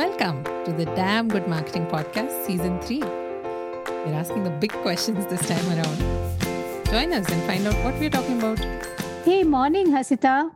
Welcome to the Damn Good Marketing Podcast, Season 3. We're asking the big questions this time around. Join us and find out what we're talking about. Hey, morning, Hasita.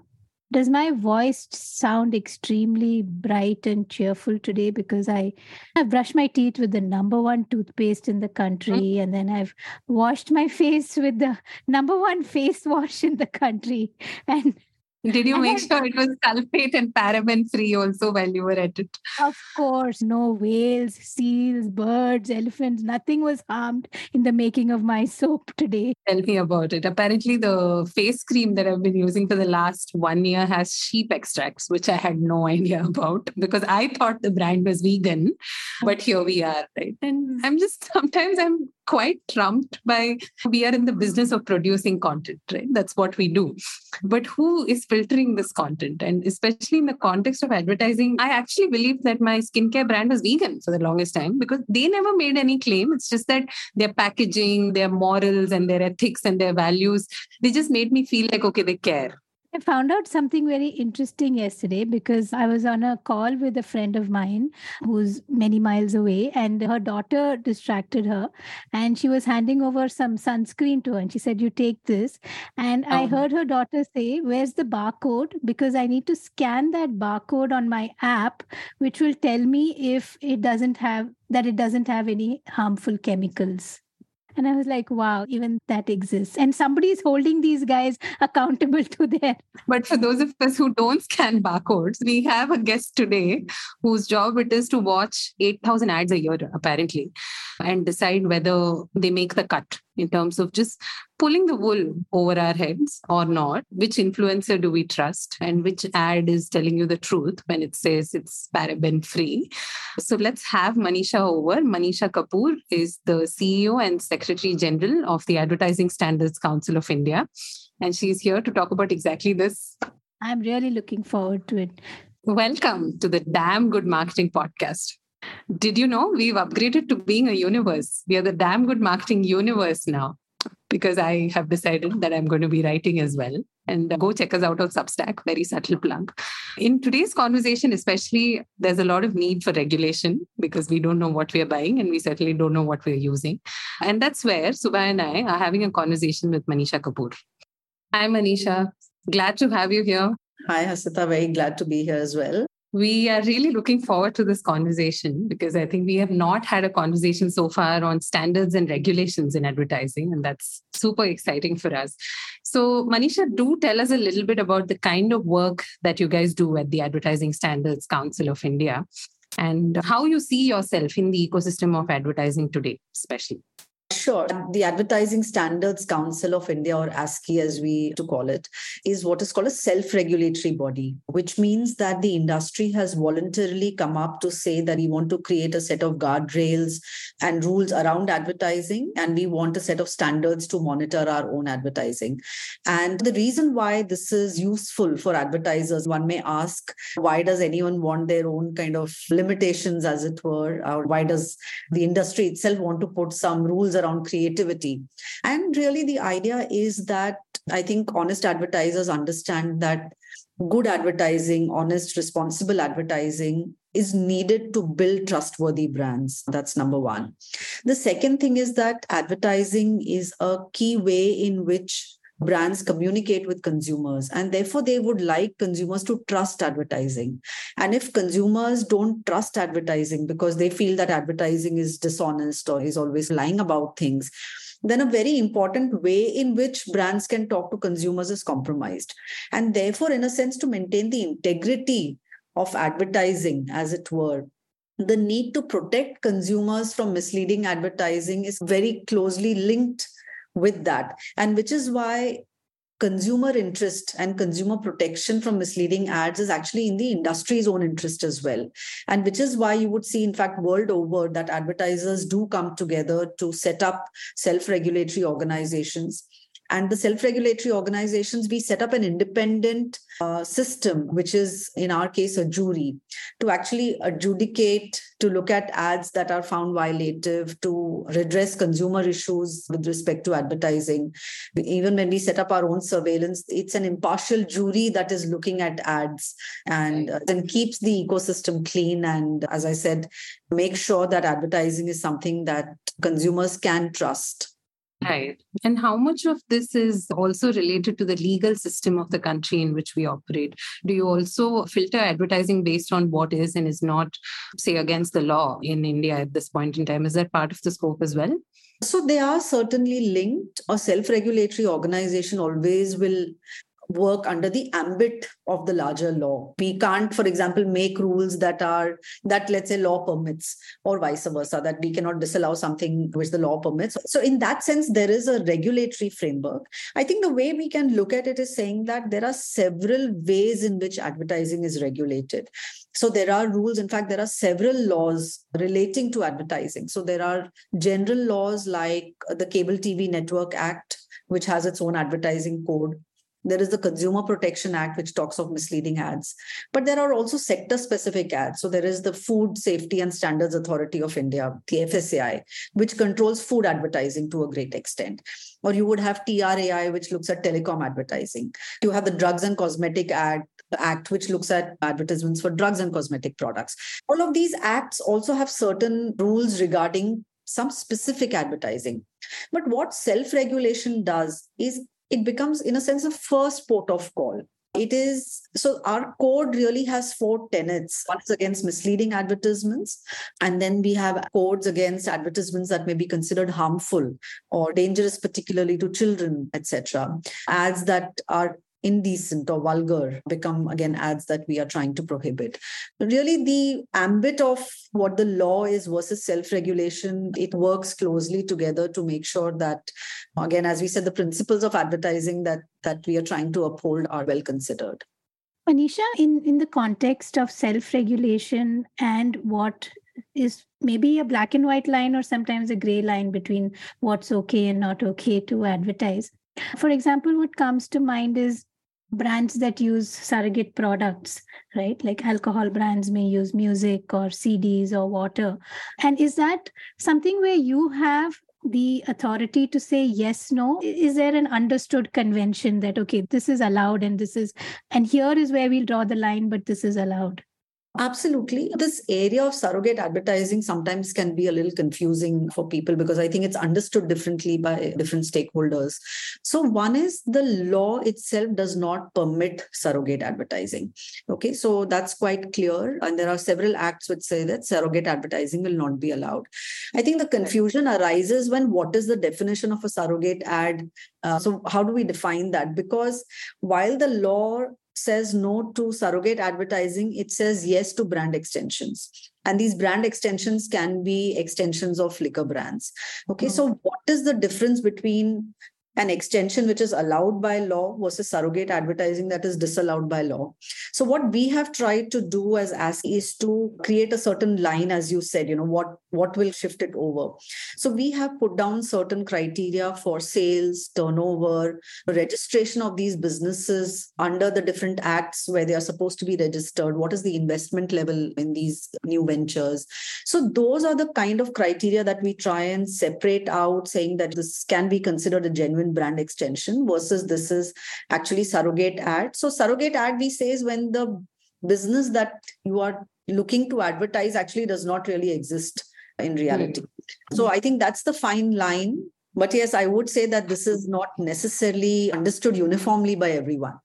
Does my voice sound extremely bright and cheerful today? Because I have brushed my teeth with the number one toothpaste in the country, mm-hmm. and then I've washed my face with the number one face wash in the country. And did you make sure it was sulfate and paraben free also while you were at it? Of course, no whales, seals, birds, elephants, nothing was harmed in the making of my soap today. Tell me about it. Apparently, the face cream that I've been using for the last one year has sheep extracts, which I had no idea about because I thought the brand was vegan. But here we are, right? And I'm just sometimes I'm quite trumped by we are in the business of producing content, right? That's what we do. But who is filtering this content? And especially in the context of advertising, I actually believe that my skincare brand was vegan for the longest time because they never made any claim. It's just that their packaging, their morals, and their ethics and their values, they just made me feel like, okay, they care. I found out something very interesting yesterday because I was on a call with a friend of mine who's many miles away, and her daughter distracted her. And she was handing over some sunscreen to her, and she said, You take this. And oh. I heard her daughter say, Where's the barcode? Because I need to scan that barcode on my app, which will tell me if it doesn't have that it doesn't have any harmful chemicals. And I was like, wow, even that exists. And somebody is holding these guys accountable to their. But for those of us who don't scan barcodes, we have a guest today whose job it is to watch 8,000 ads a year, apparently, and decide whether they make the cut in terms of just pulling the wool over our heads or not. Which influencer do we trust and which ad is telling you the truth when it says it's paraben free? So let's have Manisha over. Manisha Kapoor is the CEO and Secretary General of the Advertising Standards Council of India. And she's here to talk about exactly this. I'm really looking forward to it. Welcome to the Damn Good Marketing Podcast. Did you know we've upgraded to being a universe? We are the damn good marketing universe now because I have decided that I'm going to be writing as well. And uh, go check us out on Substack, very subtle plug. In today's conversation, especially, there's a lot of need for regulation because we don't know what we're buying and we certainly don't know what we're using. And that's where Subha and I are having a conversation with Manisha Kapoor. Hi, Manisha. Glad to have you here. Hi, Hasita. Very glad to be here as well. We are really looking forward to this conversation because I think we have not had a conversation so far on standards and regulations in advertising, and that's super exciting for us. So, Manisha, do tell us a little bit about the kind of work that you guys do at the Advertising Standards Council of India and how you see yourself in the ecosystem of advertising today, especially. Sure. The Advertising Standards Council of India, or ASCI as we to call it, is what is called a self-regulatory body, which means that the industry has voluntarily come up to say that we want to create a set of guardrails and rules around advertising, and we want a set of standards to monitor our own advertising. And the reason why this is useful for advertisers, one may ask, why does anyone want their own kind of limitations, as it were? Or why does the industry itself want to put some rules around creativity. And really, the idea is that I think honest advertisers understand that good advertising, honest, responsible advertising is needed to build trustworthy brands. That's number one. The second thing is that advertising is a key way in which brands communicate with consumers and therefore they would like consumers to trust advertising. And if consumers don't trust advertising because they feel that advertising is dishonest or is always lying about things then a very important way in which brands can talk to consumers is compromised. And therefore in a sense to maintain the integrity of advertising as it were the need to protect consumers from misleading advertising is very closely linked with that. And which is why consumer interest and consumer protection from misleading ads is actually in the industry's own interest as well. And which is why you would see in fact world over that advertisers do come together to set up self regulatory organizations And the self regulatory organizations, we set up an independent uh, system, which is in our case a jury, to actually adjudicate, to look at ads that are found violative, to redress consumer issues with respect to advertising. Even when we set up our own surveillance, it's an impartial jury that is looking at ads and uh, then keeps the ecosystem clean. And as I said, make sure that advertising is something that consumers can trust. Right. And how much of this is also related to the legal system of the country in which we operate? Do you also filter advertising based on what is and is not, say, against the law in India at this point in time? Is that part of the scope as well? So they are certainly linked. A self regulatory organization always will work under the ambit of the larger law. We can't for example make rules that are that let's say law permits or vice versa that we cannot disallow something which the law permits. So in that sense there is a regulatory framework. I think the way we can look at it is saying that there are several ways in which advertising is regulated. So there are rules in fact there are several laws relating to advertising. So there are general laws like the cable tv network act which has its own advertising code there is the Consumer Protection Act, which talks of misleading ads. But there are also sector specific ads. So there is the Food Safety and Standards Authority of India, the FSSAI, which controls food advertising to a great extent. Or you would have TRAI, which looks at telecom advertising. You have the Drugs and Cosmetic Act, Act, which looks at advertisements for drugs and cosmetic products. All of these acts also have certain rules regarding some specific advertising. But what self regulation does is it becomes, in a sense, a first port of call. It is so our code really has four tenets. One is against misleading advertisements, and then we have codes against advertisements that may be considered harmful or dangerous, particularly to children, etc. Ads that are indecent or vulgar become again ads that we are trying to prohibit really the ambit of what the law is versus self-regulation it works closely together to make sure that again as we said the principles of advertising that that we are trying to uphold are well considered Manisha, in, in the context of self regulation and what is maybe a black and white line or sometimes a gray line between what's okay and not okay to advertise. For example, what comes to mind is brands that use surrogate products, right? Like alcohol brands may use music or CDs or water. And is that something where you have the authority to say yes, no? Is there an understood convention that, okay, this is allowed and this is, and here is where we'll draw the line, but this is allowed? Absolutely. This area of surrogate advertising sometimes can be a little confusing for people because I think it's understood differently by different stakeholders. So, one is the law itself does not permit surrogate advertising. Okay, so that's quite clear. And there are several acts which say that surrogate advertising will not be allowed. I think the confusion arises when what is the definition of a surrogate ad? Uh, so, how do we define that? Because while the law says no to surrogate advertising, it says yes to brand extensions. And these brand extensions can be extensions of liquor brands. Okay, mm-hmm. so what is the difference between an extension which is allowed by law versus surrogate advertising that is disallowed by law. So what we have tried to do as ASCI is to create a certain line, as you said, you know, what, what will shift it over. So we have put down certain criteria for sales, turnover, registration of these businesses under the different acts where they are supposed to be registered. What is the investment level in these new ventures? So those are the kind of criteria that we try and separate out, saying that this can be considered a genuine genuine brand extension versus this is actually surrogate ad. So surrogate ad we say is when the business that you are looking to advertise actually does not really exist in reality. Mm-hmm. So I think that's the fine line but yes i would say that this is not necessarily understood uniformly by everyone.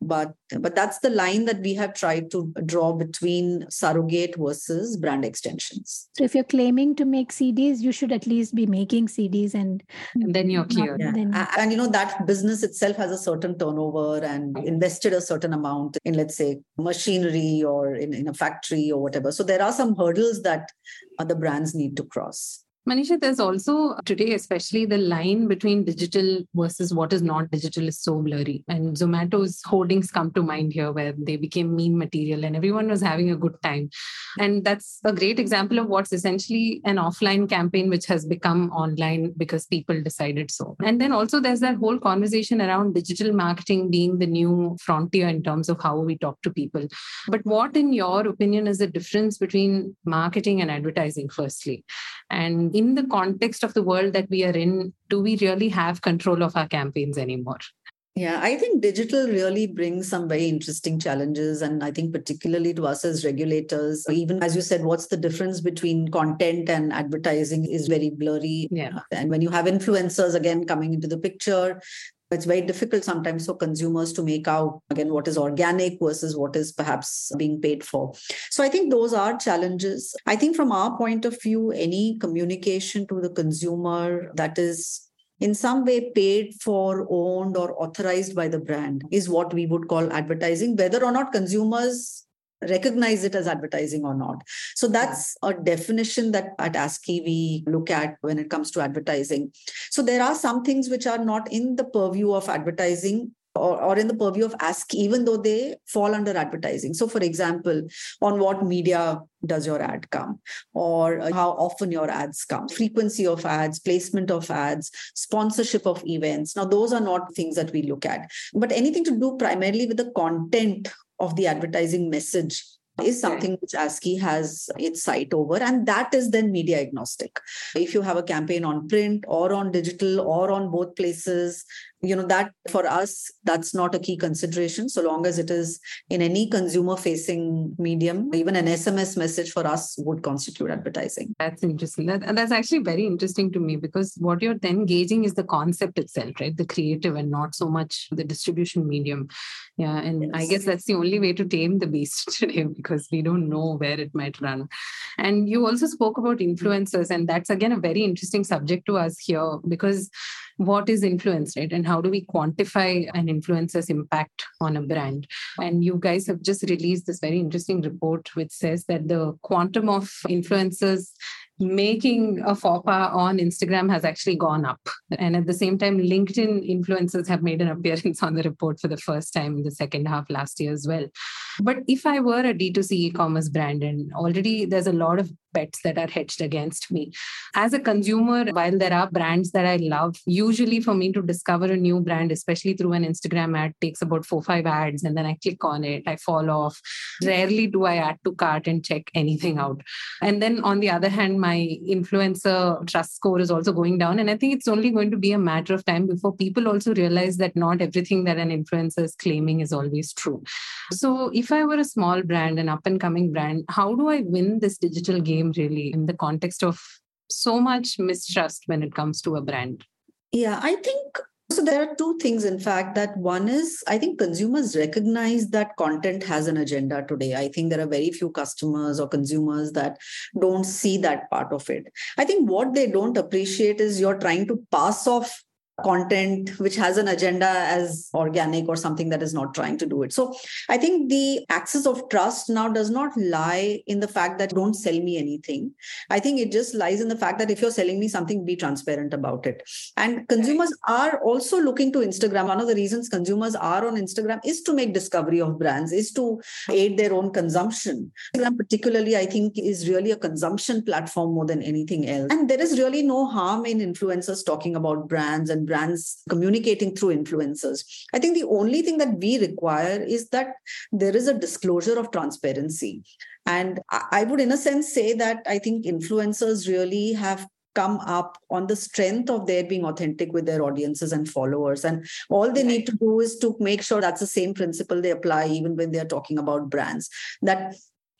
But but that's the line that we have tried to draw between surrogate versus brand extensions. So if you're claiming to make cds you should at least be making cds and, and then you're clear yeah. then... and you know that business itself has a certain turnover and invested a certain amount in let's say machinery or in, in a factory or whatever. So there are some hurdles that other brands need to cross Manisha, there's also uh, today, especially the line between digital versus what is not digital is so blurry. And Zomato's hoardings come to mind here where they became meme material and everyone was having a good time. And that's a great example of what's essentially an offline campaign which has become online because people decided so. And then also there's that whole conversation around digital marketing being the new frontier in terms of how we talk to people. But what, in your opinion, is the difference between marketing and advertising, firstly? And in the context of the world that we are in, do we really have control of our campaigns anymore? Yeah, I think digital really brings some very interesting challenges. And I think, particularly to us as regulators, even as you said, what's the difference between content and advertising is very blurry. Yeah. And when you have influencers again coming into the picture, it's very difficult sometimes for consumers to make out again what is organic versus what is perhaps being paid for. So i think those are challenges. I think from our point of view any communication to the consumer that is in some way paid for owned or authorized by the brand is what we would call advertising whether or not consumers recognize it as advertising or not. So that's a definition that at ASCI we look at when it comes to advertising. So there are some things which are not in the purview of advertising or, or in the purview of ASCI even though they fall under advertising. So, for example, on what media does your ad come, or uh, how often your ads come, frequency of ads, placement of ads, sponsorship of events. Now, those are not things that we look at, but anything to do primarily with the content of the advertising message is something which ASCI has its sight over, and that is then media agnostic. If you have a campaign on print or on digital or on both places, you know that for us that's not a key consideration so long as it is in any consumer facing medium even an sms message for us would constitute advertising. That's interesting. That, that's actually very interesting to me because what you're then gauging is the concept itself right? The creative and not so much the distribution medium. Yeah and yes. i guess that's the only way to tame the beast today because we don't know where it might run and you mm-hmm. also spoke about influencers and that's again a very interesting subject to us here because what is influence, right? And how do we quantify an influencer's impact on a brand? And you guys have just released this very interesting report which says that the quantum of influencers making a pas on Instagram has actually gone up. And at the same time, LinkedIn influencers have made an appearance on the report for the first time in the second half last year as well. But if I were a D2C e commerce brand, and already there's a lot of bets that are hedged against me. As a consumer, while there are brands that I love, usually for me to discover a new brand, especially through an Instagram ad, takes about four, five ads, and then I click on it, I fall off. Rarely do I add to cart and check anything out. And then on the other hand, my influencer trust score is also going down. And I think it's only going to be a matter of time before people also realize that not everything that an influencer is claiming is always true. So if I were a small brand, an up and coming brand, how do I win this digital game really in the context of so much mistrust when it comes to a brand? Yeah, I think so there are two things, in fact, that one is I think consumers recognize that content has an agenda today. I think there are very few customers or consumers that don't see that part of it. I think what they don't appreciate is you're trying to pass off content which has an agenda as organic or something that is not trying to do it. So i think the axis of trust now does not lie in the fact that don't sell me anything. I think it just lies in the fact that if you're selling me something be transparent about it. And consumers right. are also looking to instagram. One of the reasons consumers are on instagram is to make discovery of brands is to aid their own consumption. Instagram particularly i think is really a consumption platform more than anything else. And there is really no harm in influencers talking about brands and brands communicating through influencers. I think the only thing that we require is that there is a disclosure of transparency. And I would, in a sense, say that I think influencers really have come up on the strength of their being authentic with their audiences and followers. And all they need to do is to make sure that's the same principle they apply even when they're talking about brands. That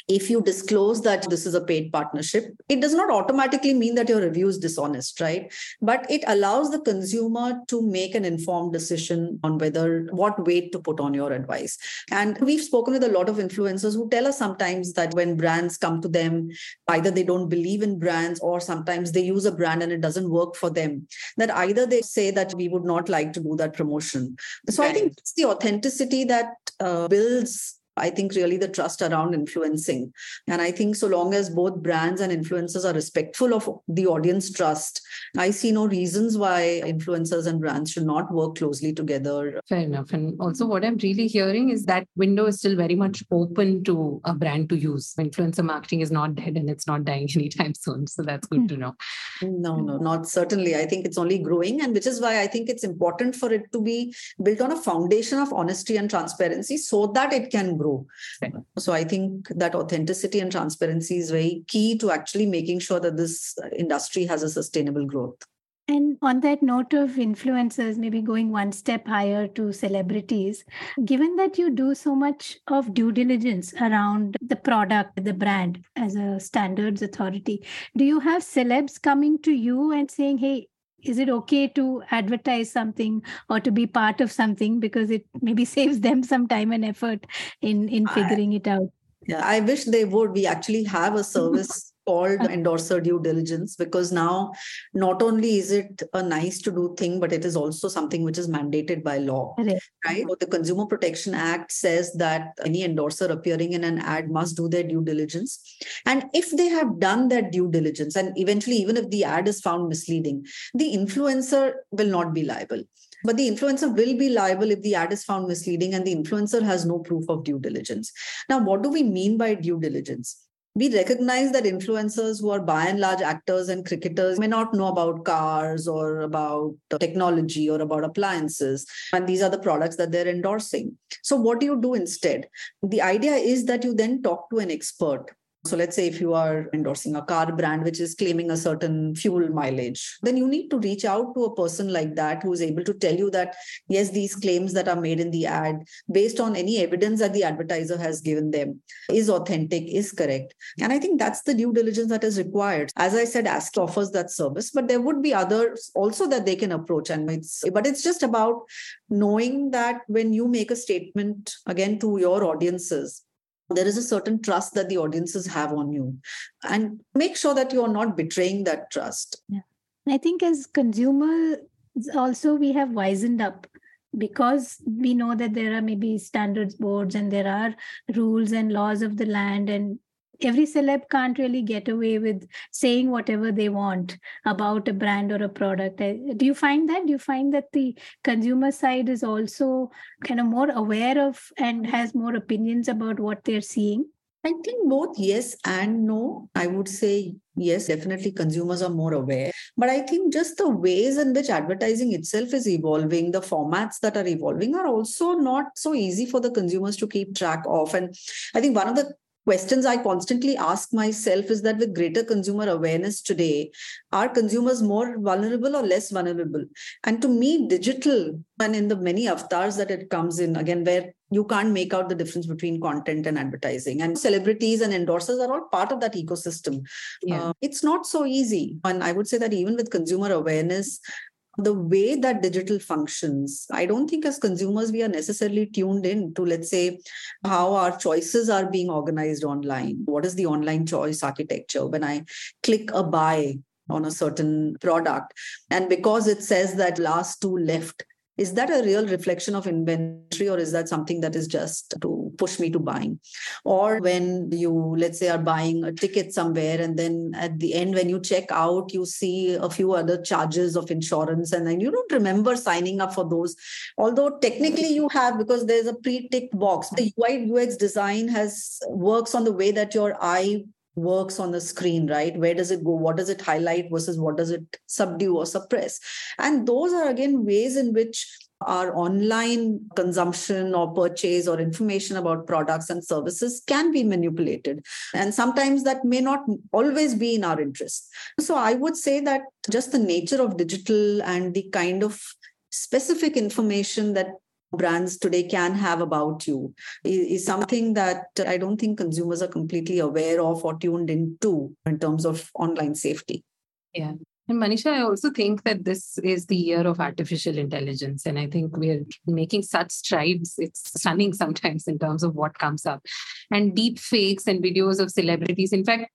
if you disclose that this is a paid partnership, it does not automatically mean that your review is dishonest, right? But it allows the consumer to make an informed decision on whether what weight to put on your advice. And we've spoken with a lot of influencers who tell us sometimes that when brands come to them, either they don't believe in brands or sometimes they use a brand and it doesn't work for them, that either they say that we would not like to do that promotion. So right. I think it's the authenticity that uh, builds I think really the trust around influencing. And I think so long as both brands and influencers are respectful of the audience trust, I see no reasons why influencers and brands should not work closely together. Fair enough. And also, what I'm really hearing is that window is still very much open to a brand to use. Influencer marketing is not dead and it's not dying anytime soon. So that's good to know. No, no, not certainly. I think it's only growing. And which is why I think it's important for it to be built on a foundation of honesty and transparency so that it can grow. Okay. So I think that authenticity and transparency is very key to actually making sure that this industry has a sustainable growth. And on that note of influencers, maybe going one step higher to celebrities, given that you do so much of due diligence around the product, the brand as a standards authority, do you have celebs coming to you and saying, hey, is it okay to advertise something or to be part of something? Because it maybe saves them some time and effort in in figuring I, it out. Yeah i wish they would. We actually have a service called endorser due diligence because now not only is it a nice to do thing but it is also something which is mandated by law right, right? So the consumer protection act says that any endorser appearing in an ad must do their due diligence. And if they have done their due diligence and eventually even if the ad is found misleading the influencer will not be liable. But the influencer will be liable if the ad is found misleading and the influencer has no proof of due diligence. Now what do we mean by due diligence we recognize that influencers who are by and large actors and cricketers may not know about cars or about technology or about appliances. And these are the products that they're endorsing. So, what do you do instead? The idea is that you then talk to an expert so let's say if you are endorsing a car brand which is claiming a certain fuel mileage, then you need to reach out to a person like that who is able to tell you that, yes, these claims that are made in the ad, based on any evidence that the advertiser has given them, is authentic, is correct. And I think that's the due diligence that is required. As I said, ASCI offers that service, but there would be others also that they can approach. And it's, but it's just about knowing that when you make a statement again to your audiences, there is a certain trust that the audiences have on you and make sure that you are not betraying that trust yeah. i think as consumers also we have wisened up because we know that there are maybe standards boards and there are rules and laws of the land and every celeb can't really get away with saying whatever they want about a brand or a product. Eh, do you find that? Do you find that the consumer side is also kind of more aware of and has more opinions about what they're seeing? I think both yes and no. I would say yes, definitely consumers are more aware. But I think just the ways in which advertising itself is evolving, the formats that are evolving are also not so easy for the consumers to keep track of. And I think one of the questions I constantly ask myself is that with greater consumer awareness today, are consumers more vulnerable or less vulnerable? And to me, digital and in the many avatars that it comes in, again, where you can't make out the difference between content and advertising. And celebrities and endorsers are all part of that ecosystem. Yeah. Uh, it's not so easy. And I would say that even with consumer awareness, the way that digital functions i don't think as consumers we are necessarily tuned in to let's say how our choices are being organized online. What is the online choice architecture when i click a buy on a certain product? And because it says that last two left is that a real reflection of inventory or is that something that is just to push me to buying? Or when you let's say are buying a ticket somewhere and then at the end when you check out you see a few other charges of insurance and then you don't remember signing up for those. Although technically you have because there's a pre-ticked box. The ui ux design has works on the way that your eye works on the screen, right? Where does it go? What does it highlight versus what does it subdue or suppress? And those are again ways in which our online consumption or purchase or information about products and services can be manipulated. And sometimes that may not always be in our interest. So I would say that just the nature of digital and the kind of specific information that brands today can have about you is, something that I don't think consumers are completely aware of or tuned into in terms of online safety. Yeah. And Manisha, I also think that this is the year of artificial intelligence. And I think we're making such strides. It's stunning sometimes in terms of what comes up. And deep fakes and videos of celebrities. In fact,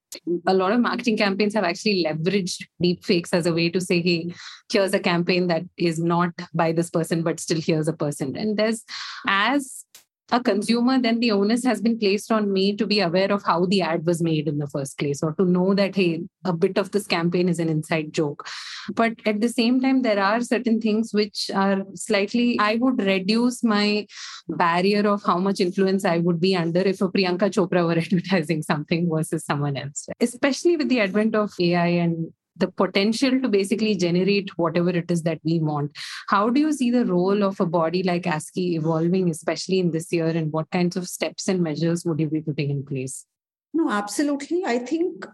a lot of marketing campaigns have actually leveraged deep fakes as a way to say, hey, here's a campaign that is not by this person, but still here's a person. And there's as a consumer, then the onus has been placed on me to be aware of how the ad was made in the first place or to know that, hey, a bit of this campaign is an inside joke. But at the same time, there are certain things which are slightly, I would reduce my barrier of how much influence I would be under if a Priyanka Chopra were advertising something versus someone else, especially with the advent of AI and the potential to basically generate whatever it is that we want. How do you see the role of a body like ASCI evolving, especially in this year, and what kinds of steps and measures would you be putting in place? No, absolutely. I think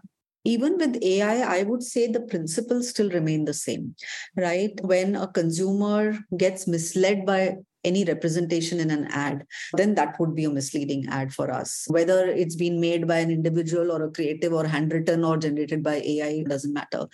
even with AI, I would say the principles still remain the same, right? When a consumer gets misled by any representation in an ad, then that would be a misleading ad for us. Whether it's been made by an individual or a creative or handwritten or generated by AI, doesn't matter.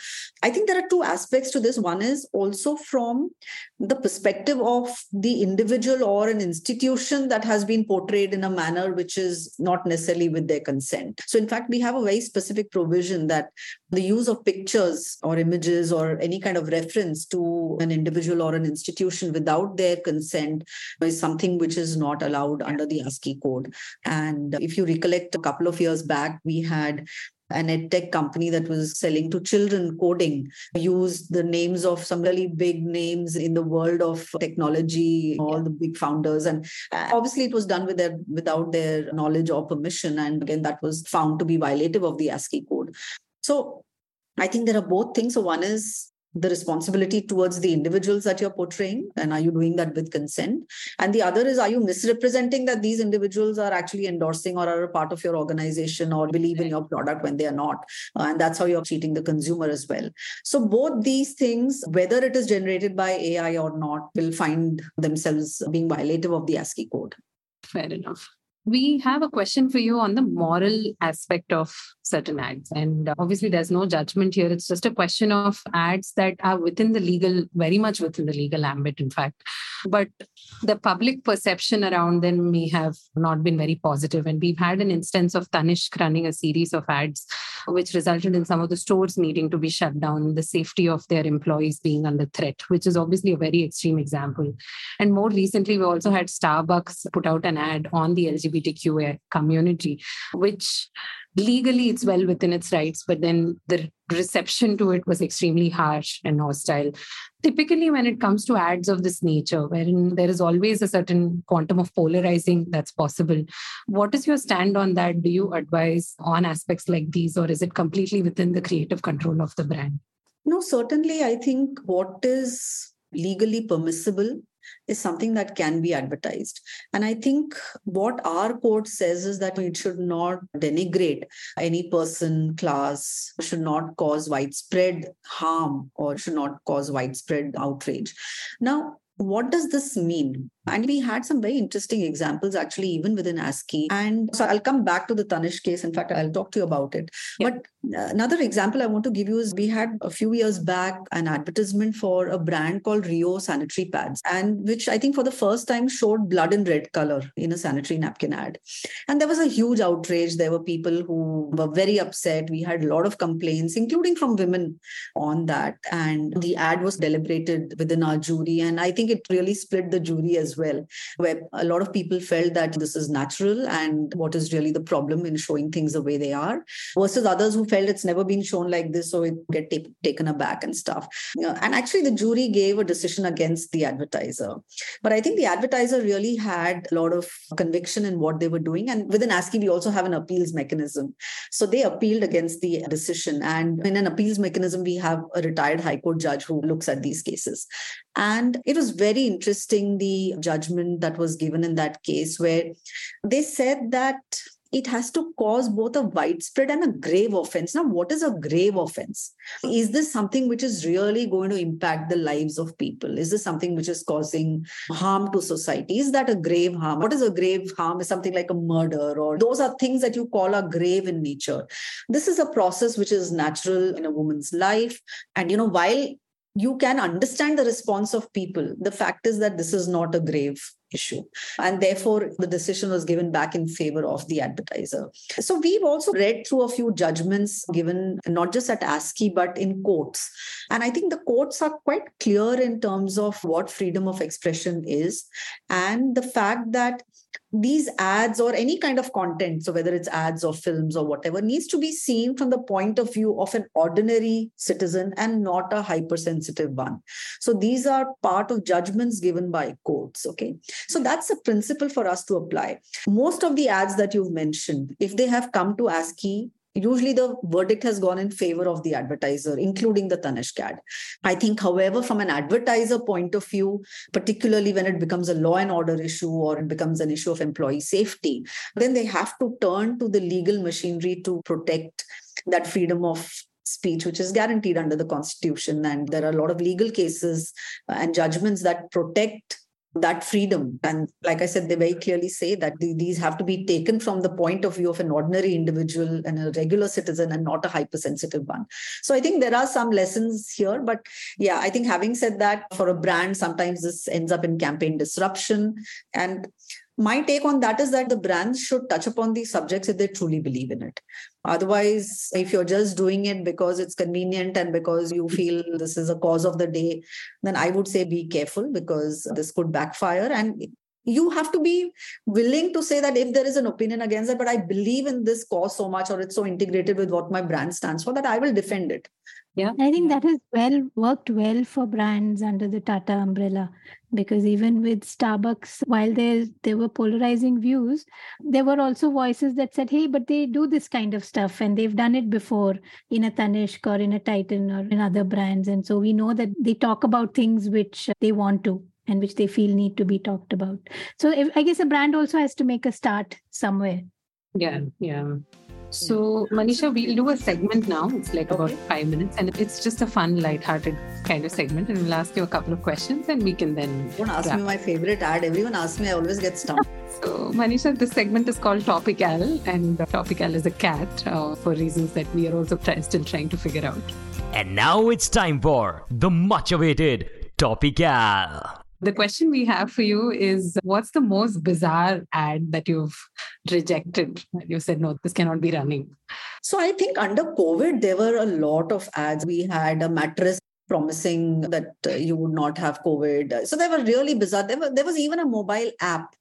I think there are two aspects to this. One is also from the perspective of the individual or an institution that has been portrayed in a manner which is not necessarily with their consent. So, in fact, we have a very specific provision that the use of pictures or images or any kind of reference to an individual or an institution without their consent is something which is not allowed under the ASCI code. And if you recollect, a couple of years back, we had an edtech company that was selling to children coding used the names of some really big names in the world of technology all the big founders. And uh, obviously it was done with their without their knowledge or permission. And again that was found to be violative of the ASCI code. So I think there are both things. So one is the responsibility towards the individuals that you're portraying and are you doing that with consent? And the other is are you misrepresenting that these individuals are actually endorsing or are a part of your organization or believe in your product when they are not? Uh, and that's how you're cheating the consumer as well. So both these things whether it is generated by ai or not will find themselves being violative of the ASCI code. Fair enough we have a question for you on the moral aspect of certain ads. And obviously, there's no judgment here. It's just a question of ads that are within the legal, very much within the legal ambit, in fact. But the public perception around them may have not been very positive. And we've had an instance of Tanishq running a series of ads, which resulted in some of the stores needing to be shut down, the safety of their employees being under threat, which is obviously a very extreme example. And more recently, we also had Starbucks put out an ad on the LGBTQ community, which legally it's well within its rights but then the reception to it was extremely harsh and hostile. Typically when it comes to ads of this nature wherein there is always a certain quantum of polarizing that's possible. What is your stand on that? Do you advise on aspects like these or is it completely within the creative control of the brand? No certainly i think what is legally permissible is something that can be advertised. And I think what our code says is that it should not denigrate any person, class, should not cause widespread harm or should not cause widespread outrage. Now, what does this mean? And we had some very interesting examples actually, even within ASCI. And so I'll come back to the Tanishq case. In fact, I'll talk to you about it. But uh, another example I want to give you is we had a few years back an advertisement for a brand called Rio sanitary pads, and which I think for the first time showed blood in red color in a sanitary napkin ad. And there was a huge outrage. There were people who were very upset. We had a lot of complaints, including from women on that. And the ad was deliberated within our jury. And I think it really split the jury as well, where a lot of people felt that this is natural and what is really the problem in showing things the way they are, versus others who felt it's never been shown like this, so it get t- taken aback and stuff. And actually, the jury gave a decision against the advertiser. But I think the advertiser really had a lot of conviction in what they were doing. And within ASCI, we also have an appeals mechanism. So they appealed against the decision. And in an appeals mechanism, we have a retired High Court judge who looks at these cases. And it was very interesting, the judgment that was given in that case, where they said that it has to cause both a widespread and a grave offense. Now, what is a grave offense? Is this something which is really going to impact the lives of people? Is this something which is causing harm to society? Is that a grave harm? What is a grave harm? Is something like a murder, or those are things that you call a grave in nature. This is a process which is natural in a woman's life. And, you know, while you can understand the response of people. The fact is that this is not a grave issue. And therefore, the decision was given back in favor of the advertiser. So we've also read through a few judgments given not just at ASCI, but in courts. And I think the courts are quite clear in terms of what freedom of expression is and the fact that these ads or any kind of content, so whether it's ads or films or whatever, needs to be seen from the point of view of an ordinary citizen and not a hypersensitive one. So these are part of judgments given by courts. Okay. So that's a principle for us to apply. Most of the ads that you've mentioned, if they have come to ASCI usually the verdict has gone in favor of the advertiser, including the Tanishq ad. I think, however, from an advertiser point of view, particularly when it becomes a law and order issue or it becomes an issue of employee safety, then they have to turn to the legal machinery to protect that freedom of speech, which is guaranteed under the Constitution. And there are a lot of legal cases and judgments that protect that freedom. And like I said, they very clearly say that these have to be taken from the point of view of an ordinary individual and a regular citizen and not a hypersensitive one. So I think there are some lessons here. But yeah, I think having said that, for a brand, sometimes this ends up in campaign disruption. And my take on that is that the brands should touch upon these subjects if they truly believe in it. Otherwise, if you're just doing it because it's convenient and because you feel this is a cause of the day, then I would say be careful because this could backfire. And you have to be willing to say that if there is an opinion against it, but I believe in this cause so much or it's so integrated with what my brand stands for that I will defend it. Yeah. I think that has well worked well for brands under the Tata umbrella because even with Starbucks, while there there were polarizing views, there were also voices that said, "Hey, but they do this kind of stuff, and they've done it before in a Tanishq or in a Titan or in other brands." And so we know that they talk about things which they want to and which they feel need to be talked about. So if, I guess a brand also has to make a start somewhere. Yeah, yeah. So, Manisha, we'll do a segment now. It's like about five minutes, and it's just a fun, light-hearted kind of segment. And we'll ask you a couple of questions, and we can then. Don't ask wrap. me my favorite ad. Everyone asks me. I always get stumped. so, Manisha, this segment is called Topical, and Topical is a cat uh, for reasons that we are also try- still trying to figure out. And now it's time for the much-awaited Topical. The question we have for you is what's the most bizarre ad that you've rejected? You said, no, this cannot be running. So I think under COVID, there were a lot of ads. We had a mattress promising that you would not have COVID. So they were really bizarre. There, were, there was even a mobile app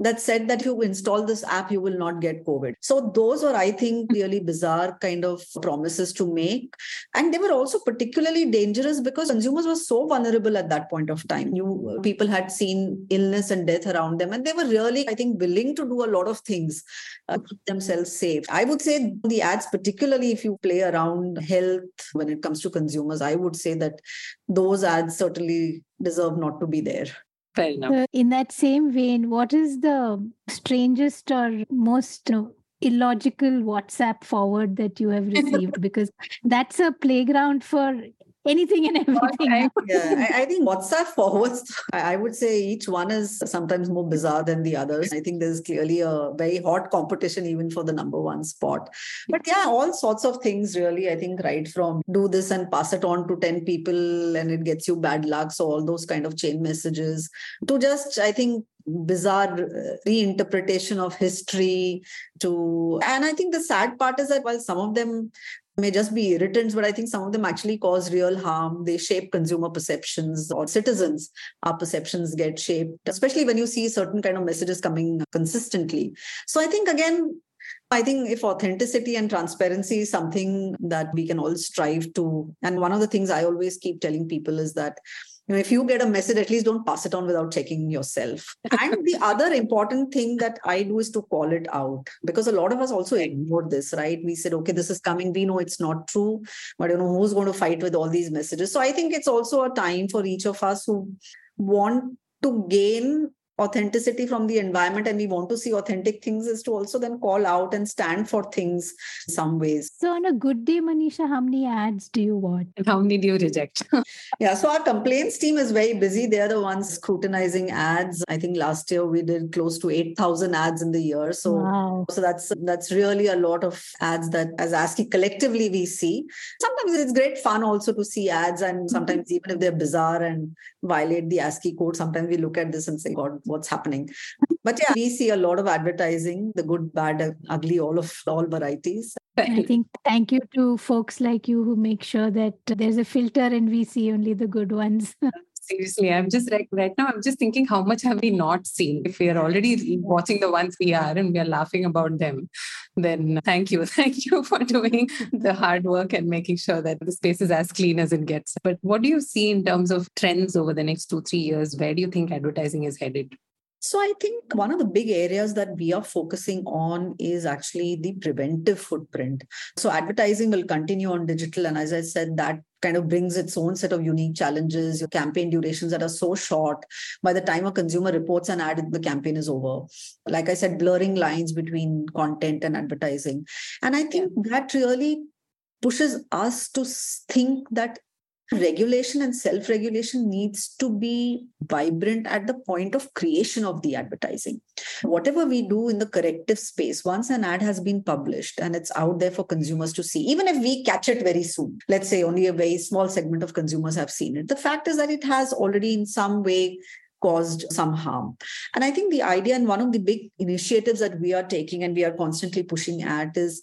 that said that if you install this app, you will not get COVID. So those were, I think, mm-hmm. really bizarre kind of promises to make. And they were also particularly dangerous because consumers were so vulnerable at that point of time. You uh, mm-hmm. people had seen illness and death around them, and they were really, I think, willing to do a lot of things uh, keep themselves safe. I would say the ads, particularly if you play around health when it comes to consumers, I would say that those ads certainly deserve not to be there. Fair enough. Uh, in that same vein, what is the strangest or most you know, illogical WhatsApp forward that you have received? because that's a playground for anything and everything. yeah, I, I, think WhatsApp forwards, I would say each one is sometimes more bizarre than the others. I think there's clearly a very hot competition even for the number one spot. But yeah, all sorts of things really, I think, right from do this and pass it on to 10 people and it gets you bad luck. So all those kind of chain messages to just, I think, bizarre uh, reinterpretation of history to and i think the sad part is that while some of them may just be irritants, but I think some of them actually cause real harm. They shape consumer perceptions or citizens, our perceptions get shaped, especially when you see certain kind of messages coming consistently. So I think again, I think if authenticity and transparency is something that we can all strive to, and one of the things I always keep telling people is that you know, if you get a message, at least don't pass it on without checking yourself. and the other important thing that I do is to call it out because a lot of us also ignored this, right? We said, okay, this is coming. We know it's not true, but you know, who's going to fight with all these messages? So I think it's also a time for each of us who want to gain authenticity from the environment and we want to see authentic things is to also then call out and stand for things some ways. So on a good day manisha how many ads do you watch? And how many do you reject? Yeah so our complaints team is very busy. They're the ones scrutinizing ads. I think last year we did close to 8000 ads in the year. So wow. so that's that's really a lot of ads that as ASCI collectively we see. Sometimes it's great fun also to see ads and sometimes mm-hmm. even if they're bizarre and violate the ASCI code sometimes we look at this and say god what's happening. But yeah, we see a lot of advertising, the good, bad, ugly, all of all varieties. I think thank you to folks like you who make sure that there's a filter and we see only the good ones. seriously i'm just like right now i'm just thinking how much have we not seen? If we are already watching the ones we are and we are laughing about them then thank you. Thank you for doing the hard work and making sure that the space is as clean as it gets. But what do you see in terms of trends over the next two three years? Where do you think advertising is headed so I think one of the big areas that we are focusing on is actually the preventive footprint. So advertising will continue on digital. And as I said, that kind of brings its own set of unique challenges. Your campaign durations that are so short. By the time a consumer reports an ad, the campaign is over. Like I said, blurring lines between content and advertising. And I think that really pushes us to think that regulation and self regulation needs to be vibrant at the point of creation of the advertising. Whatever we do in the corrective space, once an ad has been published and it's out there for consumers to see, even if we catch it very soon, let's say only a very small segment of consumers have seen it, the fact is that it has already in some way caused some harm. And I think the idea and one of the big initiatives that we are taking and we are constantly pushing at is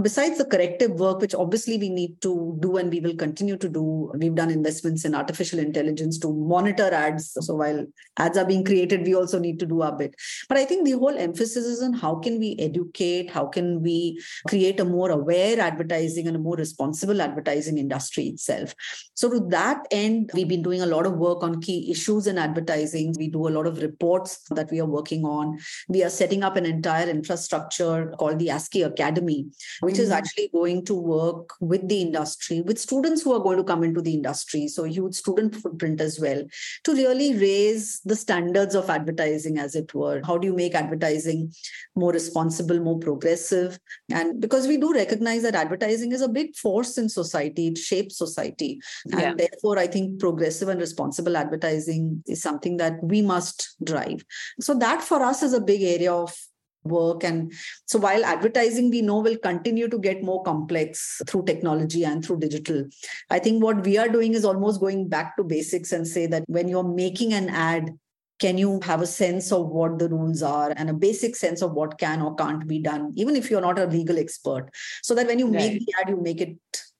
besides the corrective work which obviously we need to do and we will continue to do we've done investments in artificial intelligence to monitor ads. So while ads are being created we also need to do our bit. But i think the whole emphasis is on how can we educate how can we create a more aware advertising and a more responsible advertising industry itself. So to that end we've been doing a lot of work on key issues in advertising. We do a lot of reports that we are working on. We are setting up an entire infrastructure called the ASCI Academy which is mm-hmm. actually going to work with the industry, with students who are going to come into the industry. So, huge student footprint as well, to really raise the standards of advertising, as it were. How do you make advertising more responsible, more progressive? And because we do recognize that advertising is a big force in society, it shapes society. And yeah. therefore, I think progressive and responsible advertising is something that we must drive. So, that for us is a big area of work. And so while advertising we know will continue to get more complex through technology and through digital, I think what we are doing is almost going back to basics and say that when you're making an ad, can you have a sense of what the rules are and a basic sense of what can or can't be done, even if you're not a legal expert, so that when you right. make the ad, you make it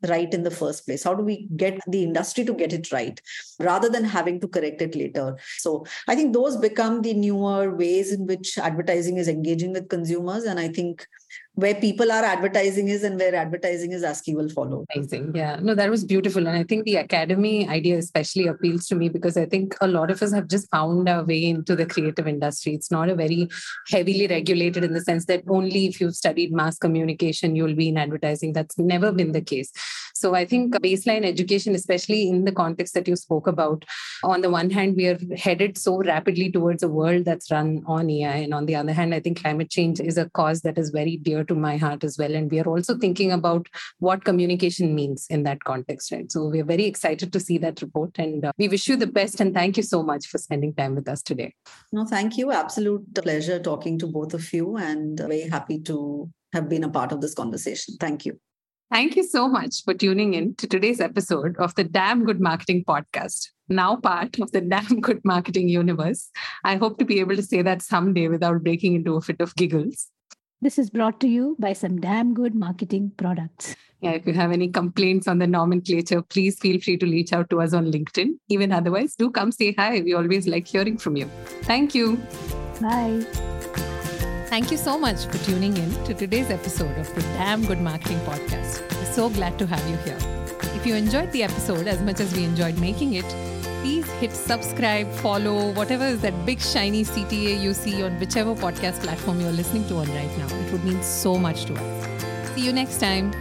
right in the first place? How do we get the industry to get it right rather than having to correct it later? So I think those become the newer ways in which advertising is engaging with consumers. And I think where people are advertising is and where advertising is ASCI will follow. Amazing. Yeah. No, that was beautiful. And I think the academy idea especially appeals to me because I think a lot of us have just found our way into the creative industry. It's not a very heavily regulated in the sense that only if you've studied mass communication, you'll be in advertising. That's never been the case. So I think baseline education, especially in the context that you spoke about, on the one hand, we are headed so rapidly towards a world that's run on AI. And on the other hand, I think climate change is a cause that is very dear to my heart as well. And we are also thinking about what communication means in that context, right? So we're very excited to see that report. And uh, we wish you the best. And thank you so much for spending time with us today. No, thank you. Absolute pleasure talking to both of you and very happy to have been a part of this conversation. Thank you. Thank you so much for tuning in to today's episode of the Damn Good Marketing Podcast, now part of the Damn Good Marketing universe. I hope to be able to say that someday without breaking into a fit of giggles. This is brought to you by some damn good marketing products. Yeah, if you have any complaints on the nomenclature, please feel free to reach out to us on LinkedIn. Even otherwise, do come say hi. We always like hearing from you. Thank you. Bye. Thank you so much for tuning in to today's episode of the Damn Good Marketing Podcast. We're so glad to have you here. If you enjoyed the episode as much as we enjoyed making it, please hit subscribe, follow, whatever is that big shiny CTA you see on whichever podcast platform you're listening to on right now. It would mean so much to us. See you next time.